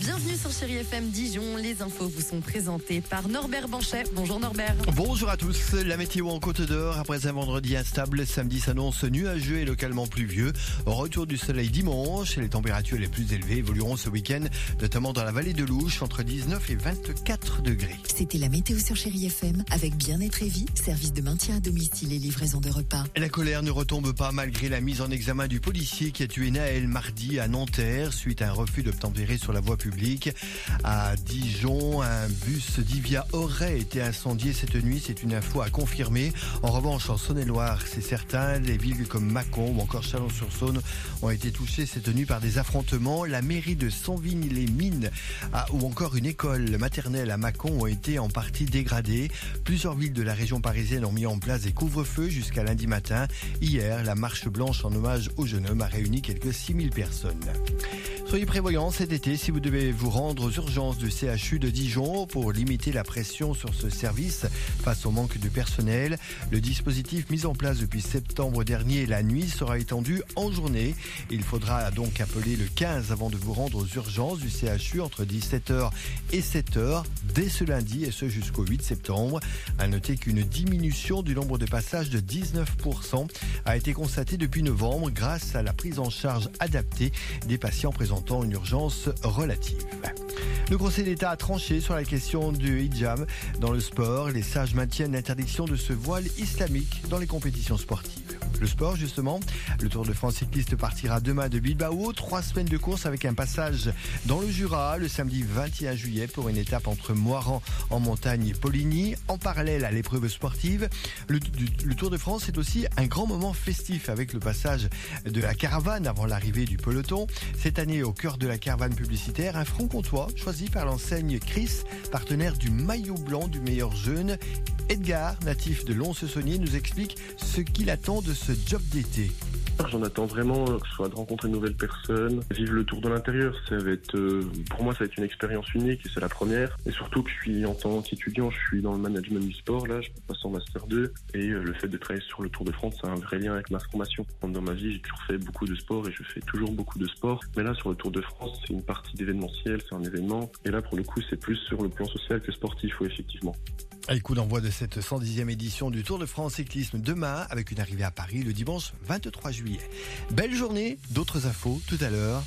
Bienvenue sur Chéri FM Dijon. Les infos vous sont présentées par Norbert Banchet. Bonjour Norbert. Bonjour à tous. La météo en Côte d'Or après un vendredi instable, samedi s'annonce nuageux et localement pluvieux. Retour du soleil dimanche et les températures les plus élevées évolueront ce week-end, notamment dans la vallée de l'Ouche, entre 19 et 24 degrés. C'était la météo sur Chéri FM avec Bien-être et Vie, service de maintien à domicile et livraison de repas. La colère ne retombe pas malgré la mise en examen du policier qui a tué Naël mardi à Nanterre suite à un refus d'obtempérer sur la voie publique. À Dijon, un bus d'Ivia aurait été incendié cette nuit. C'est une info à confirmer. En revanche, en Saône-et-Loire, c'est certain, les villes comme Mâcon ou encore Chalon-sur-Saône ont été touchées cette nuit par des affrontements. La mairie de Sonvigne-les-Mines ou encore une école maternelle à Mâcon ont été en partie dégradées. Plusieurs villes de la région parisienne ont mis en place des couvre-feux jusqu'à lundi matin. Hier, la marche blanche en hommage au jeune homme a réuni quelques 6000 personnes. Soyez prévoyants cet été si vous devez vous rendre aux urgences du CHU de Dijon pour limiter la pression sur ce service face au manque de personnel. Le dispositif mis en place depuis septembre dernier la nuit sera étendu en journée. Il faudra donc appeler le 15 avant de vous rendre aux urgences du CHU entre 17h et 7h dès ce lundi et ce jusqu'au 8 septembre. À noter qu'une diminution du nombre de passages de 19% a été constatée depuis novembre grâce à la prise en charge adaptée des patients présentant une urgence relative. Le Conseil d'État a tranché sur la question du hijab dans le sport. Les sages maintiennent l'interdiction de ce voile islamique dans les compétitions sportives. Le sport, justement, le Tour de France cycliste partira demain de Bilbao. Trois semaines de course avec un passage dans le Jura le samedi 21 juillet pour une étape entre Moiran en montagne et Poligny. En parallèle à l'épreuve sportive, le, Tour de France est aussi un grand moment festif avec le passage de la caravane avant l'arrivée du peloton. Cette année, au cœur de la caravane publicitaire, un front comtois choisi par l'enseigne Chris, partenaire du maillot blanc du meilleur jeune. Edgar, natif de Lons-Saunier, nous explique ce qu'il attend de ce job d'été. J'en attends vraiment que ce soit de rencontrer de nouvelles personnes, vivre le tour de l'intérieur. Ça va être, euh, pour moi, ça va être une expérience unique et c'est la première. Et surtout que je suis en tant qu'étudiant, je suis dans le management du sport. Là, je passe en master 2 et euh, le fait de travailler sur le Tour de France, c'est un vrai lien avec ma formation. Dans ma vie, j'ai toujours fait beaucoup de sport et je fais toujours beaucoup de sport. Mais là, sur le Tour de France, c'est une partie d'événementiel, c'est un événement. Et là, pour le coup, c'est plus sur le plan social que sportif, oui, effectivement. Le coup d'envoi de cette 110e édition du Tour de France cyclisme demain avec une arrivée à Paris le dimanche 23 juillet. Belle journée, d'autres infos tout à l'heure